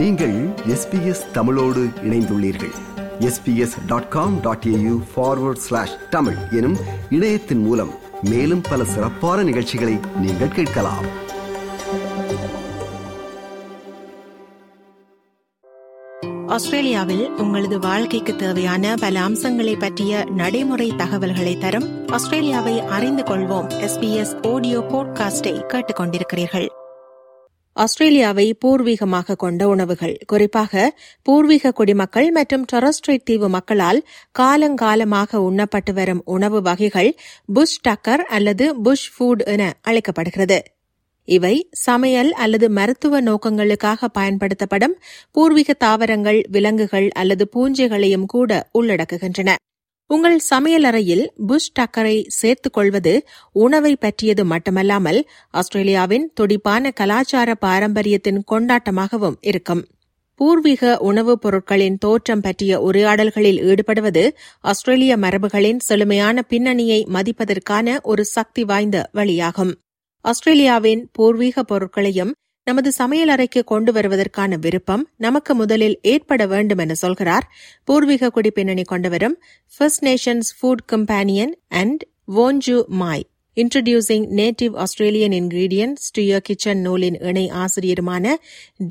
நீங்கள் எஸ்பிஎஸ் தமிழோடு இணைந்துள்ளீர்கள். SBS dot com dot AU forward slash Tamil எனும் இணையத்தின் மூலம் மேலும் பல சிறப்பான நிகழ்ச்சிகளை நீங்கள் கேட்கலாம். ஆஸ்திரேலியாவில் உங்களது வாழ்க்கைக்கு தேவையான பல அம்சங்களை பற்றிய நடைமுறை தகவல்களை தரும் ஆஸ்திரேலியாவை அறிந்து கொள்வோம். எஸ்பிஎஸ் ஆடியோ போட்காஸ்டை கேட்டுக்கொண்டிருக்கிறீர்கள். ஆஸ்திரேலியாவை பூர்வீகமாக கொண்ட உணவுகள். குறிப்பாக பூர்வீக குடிமக்கள் மற்றும் டொரஸ்ட்ரேட் தீவு மக்களால் காலங்காலமாக உண்ணப்பட்டு வரும் உணவு வகைகள் புஷ் டக்கர் அல்லது புஷ் ஃபுட் என அழைக்கப்படுகிறது. இவை சமையல் அல்லது மருத்துவ நோக்கங்களுக்காக பயன்படுத்தப்படும் பூர்வீக தாவரங்கள் விலங்குகள் அல்லது பூஞ்சைகளையும் கூட உள்ளடக்குகின்றன. உங்கள் சமையலறையில் புஷ் டக்கரை சேர்த்துக் கொள்வது உணவை பற்றியது மட்டுமல்லாமல் ஆஸ்திரேலியாவின் துடிப்பான கலாச்சார பாரம்பரியத்தின் கொண்டாட்டமாகவும் இருக்கும். பூர்வீக உணவுப் பொருட்களின் தோற்றம் பற்றிய உரையாடல்களில் ஈடுபடுவது ஆஸ்திரேலிய மரபுகளின் செழுமையான பின்னணியை மதிப்பதற்கான ஒரு சக்தி வாய்ந்த வழியாகும். ஆஸ்திரேலியாவின் பூர்வீக பொருட்களையும் நமது சமையலறைக்கு கொண்டு வருவதற்கான விருப்பம் நமக்கு முதலில் ஏற்பட வேண்டும் என சொல்கிறார். பூர்வீக குடிப்பின்னணி கொண்டவரும் First Nations food companion and வோன்ஜு Mai introducing native Australian ingredients to your kitchen நூலின் இணை ஆசிரியருமான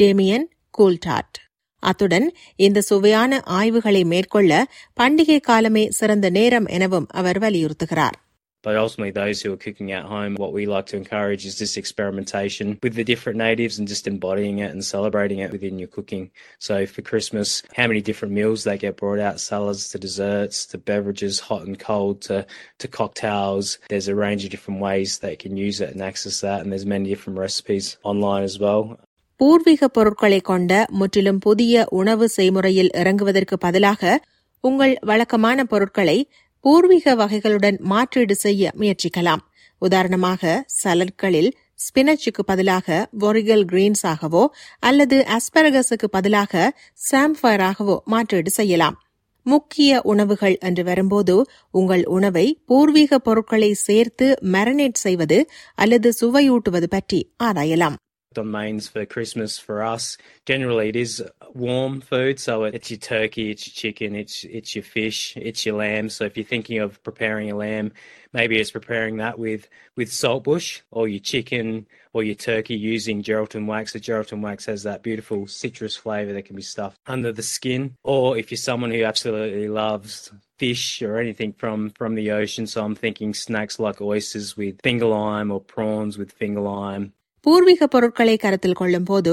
டேமியன் கூல்டாட் அத்துடன் இந்த சுவையான ஆய்வுகளை மேற்கொள்ள பண்டிகை காலமே சிறந்த நேரம் எனவும் அவர் வலியுறுத்துகிறார். But ultimately, those who are cooking at home, what we like to encourage is this experimentation with the different natives and just embodying it and celebrating it within your cooking. So for Christmas, how many different meals they get brought out, salads to desserts to beverages, hot and cold to, to cocktails. There's a range of different ways they can use it and access that. And there's many different recipes online as well. பூர்வீக பொருட்களை கொண்ட முற்றிலும் புதிய உணவு செய்முறையில் இறங்குவதற்கு பதிலாக உங்கள் வழக்கமான பொருட்களை பூர்வீக வகைகளுடன் மாற்றீடு செய்ய முயற்சிக்கலாம். உதாரணமாக சலட்களில் ஸ்பினச்சுக்கு பதிலாக வொரிகல் கிரீன்ஸாகவோ அல்லது அஸ்பரகஸுக்கு பதிலாக சாம்ஃபயராகவோ மாற்றீடு செய்யலாம். முக்கிய உணவுகள் என்று வரும்போது உங்கள் உணவை பூர்வீக பொருட்களை சேர்த்து மேரினேட் செய்வது அல்லது சுவையூட்டுவது பற்றி ஆராயலாம். On mains for Christmas for us. Generally, it is warm food, so it's your turkey, it's your chicken, it's it's your fish, it's your lamb. So if you're thinking of preparing a lamb, maybe it's preparing that with with saltbush or your chicken or your turkey using Geraldton wax. The Geraldton wax has that beautiful citrus flavour that can be stuffed under the skin. Or if you're someone who absolutely loves fish or anything from from the ocean, so I'm thinking snacks like oysters with finger lime or prawns with finger lime. பூர்வீக பொருட்களை கருத்தில் கொள்ளும்போது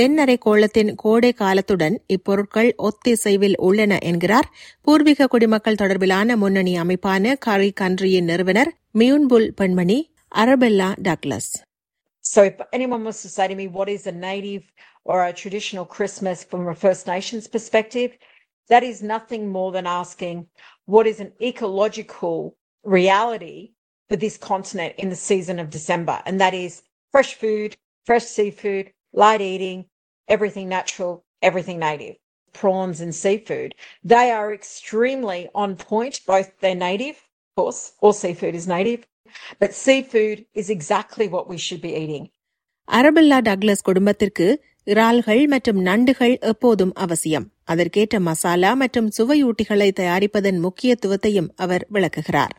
தென்னரை கோளத்தின் கோடை காலத்துடன் இப்பொருட்கள் ஒத்திசைவில் உள்ளன என்கிறார் பூர்வீக குடிமக்கள் தொடர்பிலான முன்னணி அமைப்பான கரி கன்ட்ரியின் நிறுவனர் மியூன்புல் பெண்மணி Arabella Douglas So if anyone wants to say to me what is a native or a traditional Christmas from a First Nations perspective, that is nothing more than asking what is an ecological reality for this continent in the season of December, and that is fresh food, fresh seafood, light eating, everything natural, everything native. Prawns and seafood, they are extremely on point. Both they're native, of course, all seafood is native, but seafood is exactly what we should be eating. Arabella Douglas குடும்பத்திற்கு இறால்கள் மற்றும் நண்டுகள் எப்போதும் அவசியம் அதற்கேற்ற மசாலா மற்றும் சுவையூட்டிகளை தயாரிப்பதன் முக்கியத்துவத்தையும் அவர் விளக்குகிறார்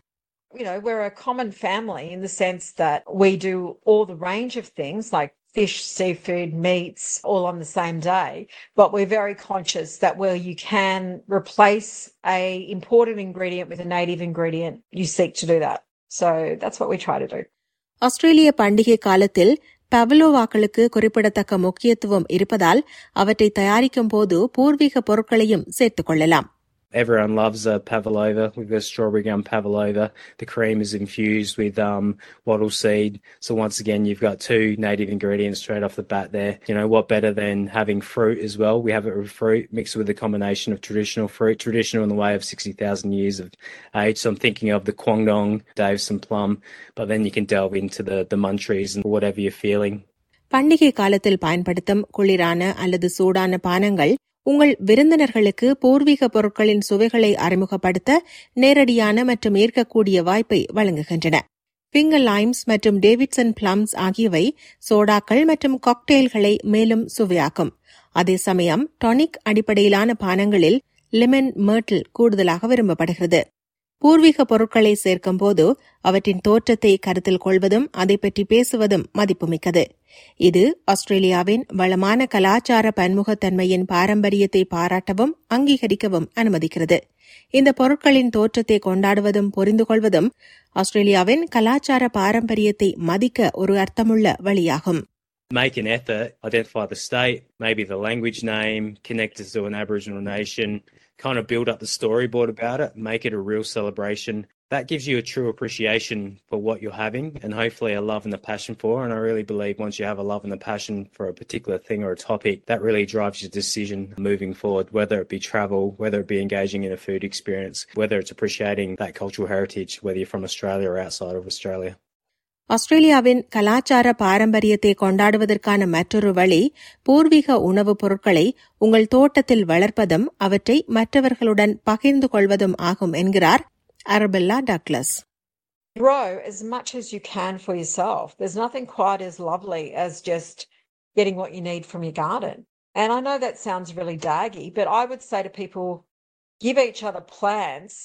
you know, we're a common family in the sense that we do all the range of things like fish, seafood, meats, all on the same day. But we're very conscious that where you can replace a imported ingredient with a native ingredient, you seek to do that. So that's what we try to do. ஆஸ்திரேலிய பண்டிகை காலத்தில் பவலோவாக்களுக்கு குறிப்பிடத்தக்க முக்கியத்துவம் இருப்பதால் அவற்றை தயாரிக்கும் போது பூர்வீக பொருட்களையும் சேர்த்துக் கொள்ளலாம் Everyone loves a pavlova. We've got strawberry gum pavlova. The cream is infused with um, wattle seed. So once again, you've got two native ingredients straight off the bat there. You know, what better than having fruit as well? We have it with fruit mixed with a combination of traditional fruit, traditional in the way of 60,000 years of age. So I'm thinking of the quandong, and plum, but then you can delve into the, the muntries and whatever you're feeling. பண்டிகை காலத்தில் பயன்படுத்தும் குளிரான அல்லது சூடான பானங்கள் உங்கள் விருந்தினர்களுக்கு பூர்வீக பொருட்களின் சுவைகளை அறிமுகப்படுத்த நேரடியான மற்றும் ஏற்கக்கூடிய வாய்ப்பை வழங்குகின்றன. பிங்கல் லைம்ஸ் மற்றும் டேவிட்சன் பிளம்ஸ் ஆகியவை சோடாக்கள் மற்றும் காக்டெயில்களை மேலும் சுவையாக்கும். அதே சமயம் டானிக் அடிப்படையிலான பானங்களில் லெமன் மேர்ட்டில் கூடுதலாக விரும்பப்படுகிறது. பூர்வீக பொருட்களை சேர்க்கும் போது அவற்றின் தோற்றத்தை கருத்தில் கொள்வதும் அதை பற்றி பேசுவதும் மதிப்புமிக்கது. இது ஆஸ்திரேலியாவின் வளமான கலாச்சார பன்முகத்தன்மையின் பாரம்பரியத்தை பாராட்டவும் அங்கீகரிக்கவும் அனுமதிக்கிறது. இந்த பொருட்களின் தோற்றத்தை கொண்டாடுவதும் புரிந்து கொள்வதும் ஆஸ்திரேலியாவின் கலாச்சார பாரம்பரியத்தை மதிக்க ஒரு அர்த்தமுள்ள வழியாகும். Make an effort, identify the state, maybe the language name, connect us to an Aboriginal nation, kind of build up the storyboard about it, make it a real celebration. That gives you a true appreciation for what you're having and hopefully a love and a passion for. And I really believe once you have a love and a passion for a particular thing or a topic, that really drives your decision moving forward, whether it be travel, whether it be engaging in a food experience, whether it's appreciating that cultural heritage, whether you're from Australia or outside of Australia. ஆஸ்திரேலியாவின் கலாச்சார பாரம்பரியத்தை கொண்டாடுவதற்கான மற்றொரு வழி பூர்வீக உணவுப் பொருட்களை உங்கள் தோட்டத்தில் வளர்ப்பதும் அவற்றை மற்றவர்களுடன் பகிர்ந்து கொள்வதும் ஆகும் என்கிறார் Arabella Douglas Grow as much as you can for yourself. There's nothing quite as lovely as just getting what you need from your garden. And I know that sounds really daggy, but I would say to people give each other plants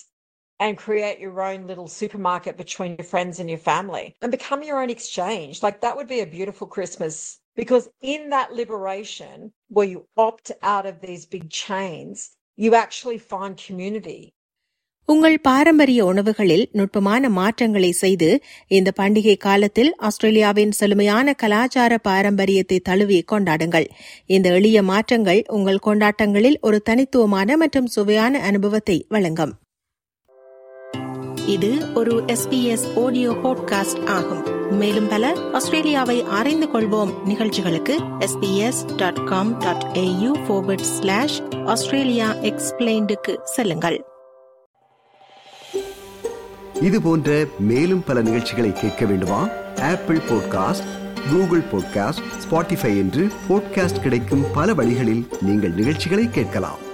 and create your own little supermarket between your friends and your family and become your own exchange. Like that would be a beautiful Christmas because in that liberation where you opt out of these big chains, you actually find community. உங்கள் பாரம்பரிய உணவுகளில் நுட்பமான மாற்றங்களை செய்து இந்த பண்டிகை காலத்தில் ஆஸ்திரேலியாவின் செழுமையான கலாச்சார பாரம்பரியத்தை தழுவி கொண்டாடுங்கள் இந்த எளிய மாற்றங்கள் உங்கள் கொண்டாட்டங்களில் ஒரு தனித்துவமான மற்றும் சுவையான அனுபவத்தை வழங்கும் இது ஒரு எஸ்பிஎஸ் ஆடியோ பாட்காஸ்ட் ஆகும். மேலும் பல ஆஸ்திரேலியாவை அறிந்து கொள்வோம் நிகழ்ச்சிகளுக்கு SBS dot com dot AU slash Australia எக்ஸ்பிளைண்டுக்கு செல்லுங்கள். இது போன்ற மேலும் பல நிகழ்ச்சிகளை கேட்க வேண்டுமா? Apple podcast Google podcast Spotify என்று பாட்காஸ்ட் கிடைக்கும் பல வழிகளில் நீங்கள் நிகழ்ச்சிகளை கேட்கலாம்.